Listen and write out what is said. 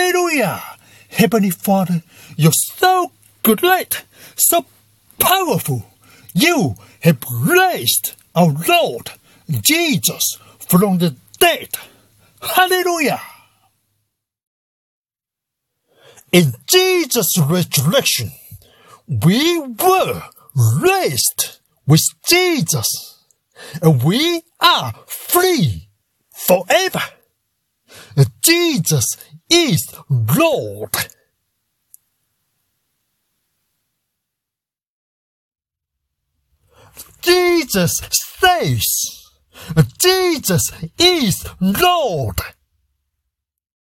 Hallelujah! Heavenly Father, you're so good light, so powerful. You have raised our Lord Jesus from the dead. Hallelujah! In Jesus' resurrection, we were raised with Jesus, and we are free forever. Jesus is Lord. Jesus says, Jesus is Lord.